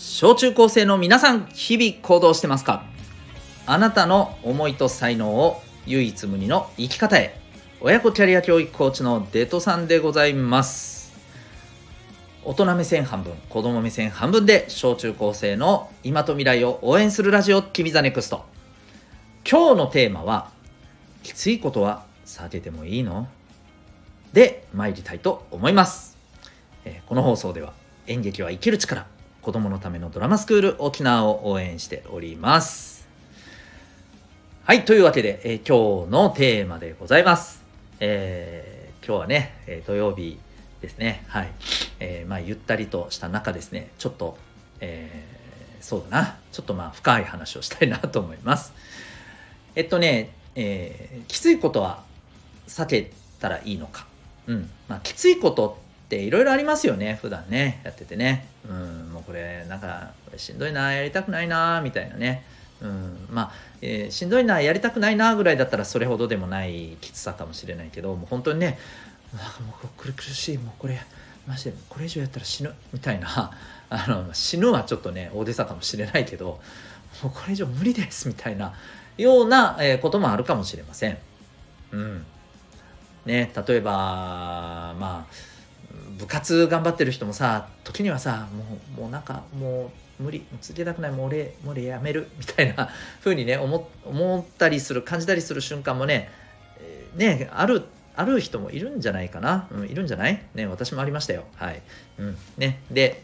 小中高生の皆さん日々行動してますか？あなたの思いと才能を唯一無二の生き方へ。親子キャリア教育コーチのデトさんでございます。大人目線半分子供目線半分で小中高生の今と未来を応援するラジオキビ the NEXT。今日のテーマはきついことは避けてもいいの？で参りたいと思います。えこの放送では演劇は生きる力子供のためのドラマスクール沖縄を応援しております。はいというわけで、え今日のテーマでございます。えー、今日はね、え土曜日ですね。はい。えー、まあゆったりとした中ですね。ちょっとえー、そうだな。ちょっとまあ深い話をしたいなと思います。えっとね、えー、きついことは避けたらいいのか。うん。まあきついことっていろいろありますよね普段ね。やっててね。うんもうこれなんかしんどいなやりたくないなみたいなね。うんまあ、えー、しんどいなやりたくないなぐらいだったらそれほどでもないきつさかもしれないけどもう本当にねなんかもうこれ苦しいもうこれマジでこれ以上やったら死ぬみたいな あの死ぬはちょっとね大げさかもしれないけどもうこれ以上無理ですみたいなような、えこともあるかもしれません。うん。ね、例えばまあ部活頑張ってる人もさ時にはさもうもうなんかもう無理続けたくないもう俺もう俺やめるみたいな 風にね思思ったりする感じたりする瞬間もね、え、ねあるある人もいるんじゃないかな、うん、いるんじゃない？ね私もありましたよ。はい、うん。ね、で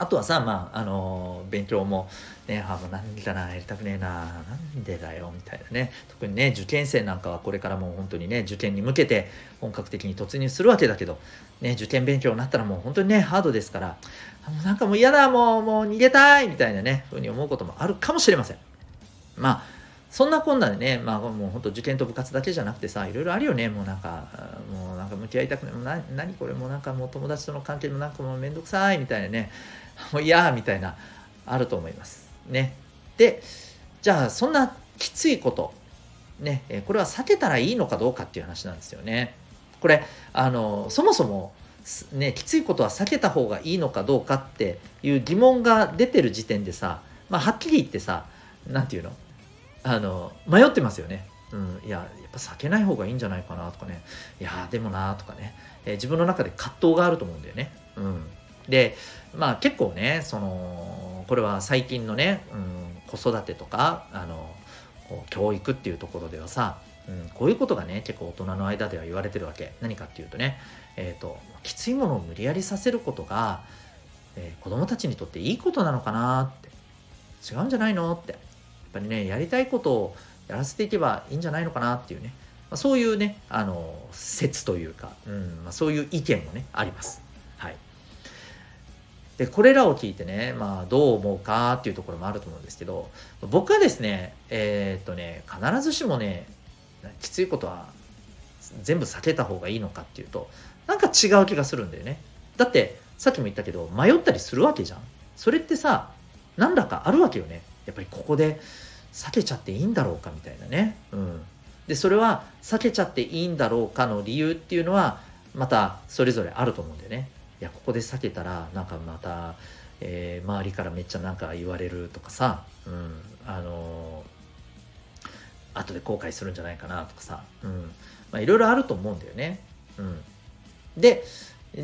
あとはさ、まあ、あの、勉強も、ね、あ、もう何だな、やりたくねえな、なんでだよ、みたいなね。特にね、受験生なんかはこれからもう本当にね、受験に向けて本格的に突入するわけだけど、ね、受験勉強になったらもう本当にね、ハードですから、もうなんかもう嫌だ、もう、もう逃げたい、みたいなね、ふうに思うこともあるかもしれません。まあ、そんなこんなでね、まあもう本当受験と部活だけじゃなくてさ、いろいろあるよね、もうなんか、もうなんか向き合いたくない、もうな何これもうなんかもう友達との関係もなんかもうめんどくさいみたいなね、もう嫌みたいな、あると思います。ね。で、じゃあそんなきついこと、ね、これは避けたらいいのかどうかっていう話なんですよね。これ、あの、そもそも、ね、きついことは避けた方がいいのかどうかっていう疑問が出てる時点でさ、まあ、はっきり言ってさ、何て言うの？あの迷ってますよね。うん、いややっぱ避けない方がいいんじゃないかなとかね。いやでもなとかね、えー、自分の中で葛藤があると思うんだよね。うん、でまあ結構ねそのこれは最近のね、うん、子育てとかあの教育っていうところではさ、うん、こういうことがね結構大人の間では言われてるわけ。何かっていうとね、えーと、きついものを無理やりさせることが、えー、子供たちにとっていいことなのかなって。違うんじゃないのって。ぱりねやりたいことをやらせていけばいいんじゃないのかなっていうね、まあ、そういうねあの説というか、うんまあ、そういう意見もねあります。はい、でこれらを聞いてね、まあ、どう思うかっていうところもあると思うんですけど僕はですねえー、っとね必ずしもねきついことは全部避けた方がいいのかっていうとなんか違う気がするんだよね。だってさっきも言ったけど迷ったりするわけじゃん。それってさ何らかあるわけよね。やっぱりここで避けちゃっていいんだろうかみたいなね。うん、でそれは避けちゃっていいんだろうかの理由っていうのはまたそれぞれあると思うんでね。いやここで避けたらなんかまた、えー、周りからめっちゃなんか言われるとかさ、うん、あのー、後で後悔するんじゃないかなとかさ、うんまあ、いろいろあると思うんだよね。うん、で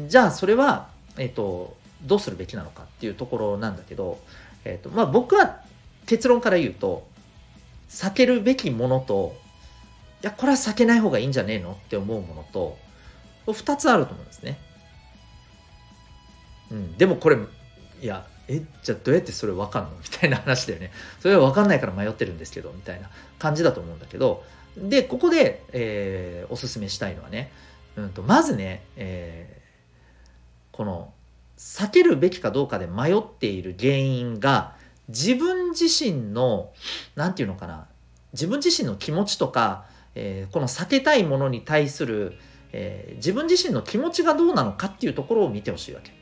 じゃあそれは、えーと、どうするべきなのかっていうところなんだけど、えーとまあ、僕は結論から言うと、避けるべきものと、いや、これは避けない方がいいんじゃねえのって思うものと、二つあると思うんですね。うん、でもこれ、いや、え、じゃあどうやってそれ分かんの？みたいな話だよね。それは分かんないから迷ってるんですけど、みたいな感じだと思うんだけど、で、ここで、えー、おすすめしたいのはね、うんと、まずね、えー、この、避けるべきかどうかで迷っている原因が、自分自身の何て言うのかな自分自身の気持ちとか、えー、この避けたいものに対する、えー、自分自身の気持ちがどうなのかっていうところを見てほしいわけ。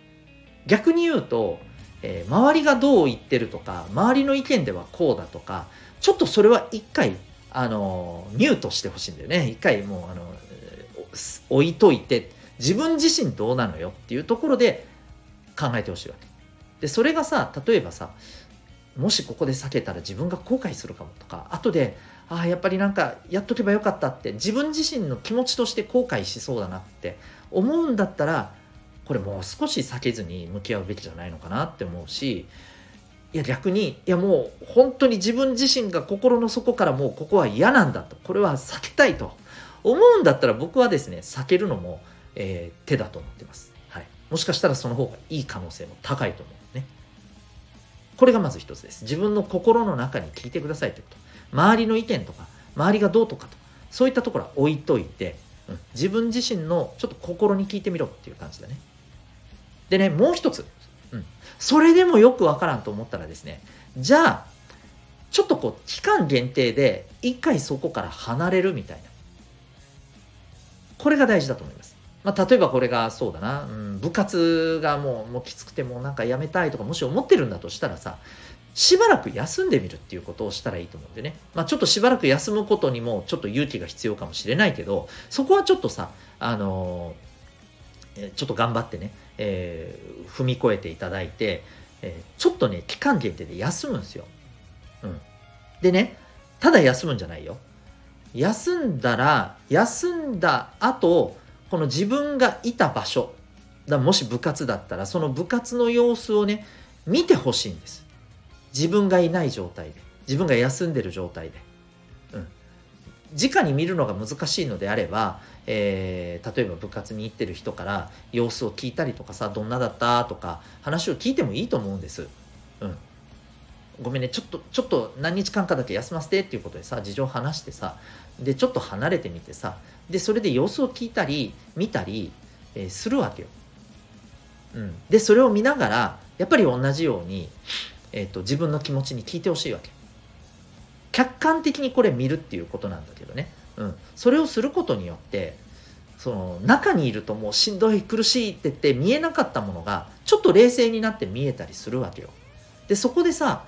逆に言うと、えー、周りがどう言ってるとか周りの意見ではこうだとかちょっとそれは一回あのミュートしてほしいんだよね。一回もうあの置いといて自分自身どうなのよっていうところで考えてほしいわけ。でそれがさ例えばさもしここで避けたら自分が後悔するかもとか後でああやっぱりなんかやっとけばよかったって自分自身の気持ちとして後悔しそうだなって思うんだったらこれもう少し避けずに向き合うべきじゃないのかなって思うしいや逆にいやもう本当に自分自身が心の底からもうここは嫌なんだとこれは避けたいと思うんだったら僕はですね避けるのも、えー、手だと思ってます、はい、もしかしたらその方がいい可能性も高いと思う。これがまず一つです。自分の心の中に聞いてくださいということ。周りの意見とか周りがどうとかとそういったところは置いといて、うん、自分自身のちょっと心に聞いてみろっていう感じだね。でねもう一つ、うん、それでもよくわからんと思ったらですねじゃあちょっとこう期間限定で一回そこから離れるみたいな。これが大事だと思います。まあ、例えばこれがそうだな、うん、部活がもうもうきつくてもうなんかやめたいとかもし思ってるんだとしたらさしばらく休んでみるっていうことをしたらいいと思うんでね、まあ、ちょっとしばらく休むことにもちょっと勇気が必要かもしれないけどそこはちょっとさあのー、ちょっと頑張ってね、えー、踏み越えていただいて、えー、ちょっとね期間限定で休むんですよ、うん、でねただ休むんじゃないよ。休んだら休んだ後この自分がいた場所だもし部活だったらその部活の様子をね見てほしいんです。自分がいない状態で自分が休んでる状態で。うん。直に見るのが難しいのであれば、えー、例えば部活に行ってる人から様子を聞いたりとかさどんなだったとか話を聞いてもいいと思うんです。うん。ごめんねちょっとちょっと何日間かだけ休ませてっていうことでさ事情を話してさでちょっと離れてみてさでそれで様子を聞いたり見たり、えー、するわけよ。うん、でそれを見ながらやっぱり同じように、えーと、自分の気持ちに聞いてほしいわけ。客観的にこれ見るっていうことなんだけどね、うん、それをすることによってその中にいるともうしんどい苦しいって言って見えなかったものがちょっと冷静になって見えたりするわけよ。でそこでさ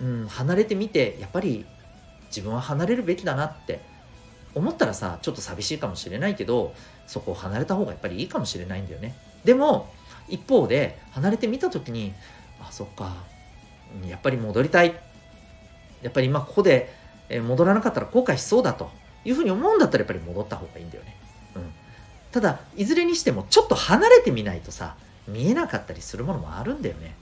うん、離れてみてやっぱり自分は離れるべきだなって思ったらさちょっと寂しいかもしれないけどそこを離れた方がやっぱりいいかもしれないんだよね。でも一方で離れてみた時にあそっかやっぱり戻りたい。やっぱり今ここで戻らなかったら後悔しそうだというふうに思うんだったらやっぱり戻った方がいいんだよね、うん、ただいずれにしてもちょっと離れてみないとさ見えなかったりするものもあるんだよね、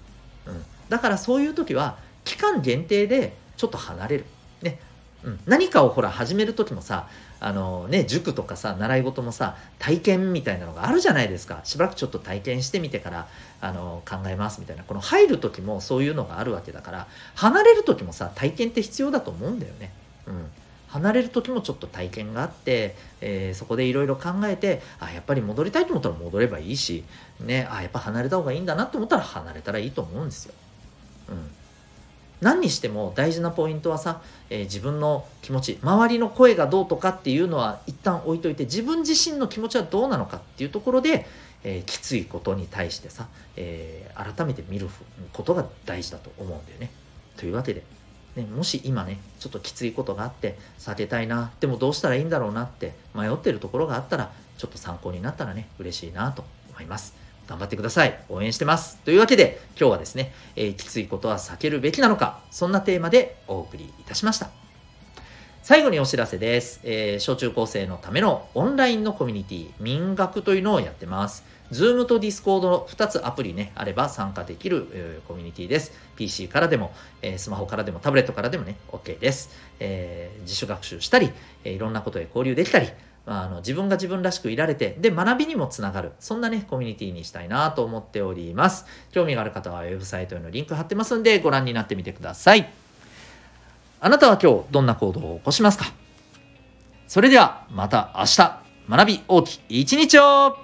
うん、だからそういう時は間限定でちょっと離れる。ね。うん、何かをほら始める時もさあのね塾とかさ習い事もさ体験みたいなのがあるじゃないですか。しばらくちょっと体験してみてからあの考えますみたいな。この入る時もそういうのがあるわけだから離れる時もさ体験って必要だと思うんだよね。うん。離れる時もちょっと体験があって、えー、そこでいろいろ考えてあやっぱり戻りたいと思ったら戻ればいいしね。あやっぱ離れた方がいいんだなと思ったら離れたらいいと思うんですよ。うん。何にしても大事なポイントはさ、えー、自分の気持ち周りの声がどうとかっていうのは一旦置いといて自分自身の気持ちはどうなのかっていうところで、えー、きついことに対してさ、えー、改めて見ることが大事だと思うんだよね。というわけで、ね、もし今ねちょっときついことがあって避けたいなでもどうしたらいいんだろうなって迷ってるところがあったらちょっと参考になったらね嬉しいなと思います。頑張ってください。応援してます。というわけで、今日はですね、えー、きついことは避けるべきなのか、そんなテーマでお送りいたしました。最後にお知らせです。えー、小中高生のためのオンラインのコミュニティ、民学というのをやってます。Zoom と Discord の2つアプリね、あれば参加できる、えー、コミュニティです。PC からでも、えー、スマホからでも、タブレットからでもね、OK です。え、自主学習したり、えいろんなことで交流できたり、あの自分が自分らしくいられて、で、学びにもつながる。そんなね、コミュニティにしたいなと思っております。興味がある方はウェブサイトへのリンク貼ってますんで、ご覧になってみてください。あなたは今日どんな行動を起こしますか？それではまた明日、学び大きい一日を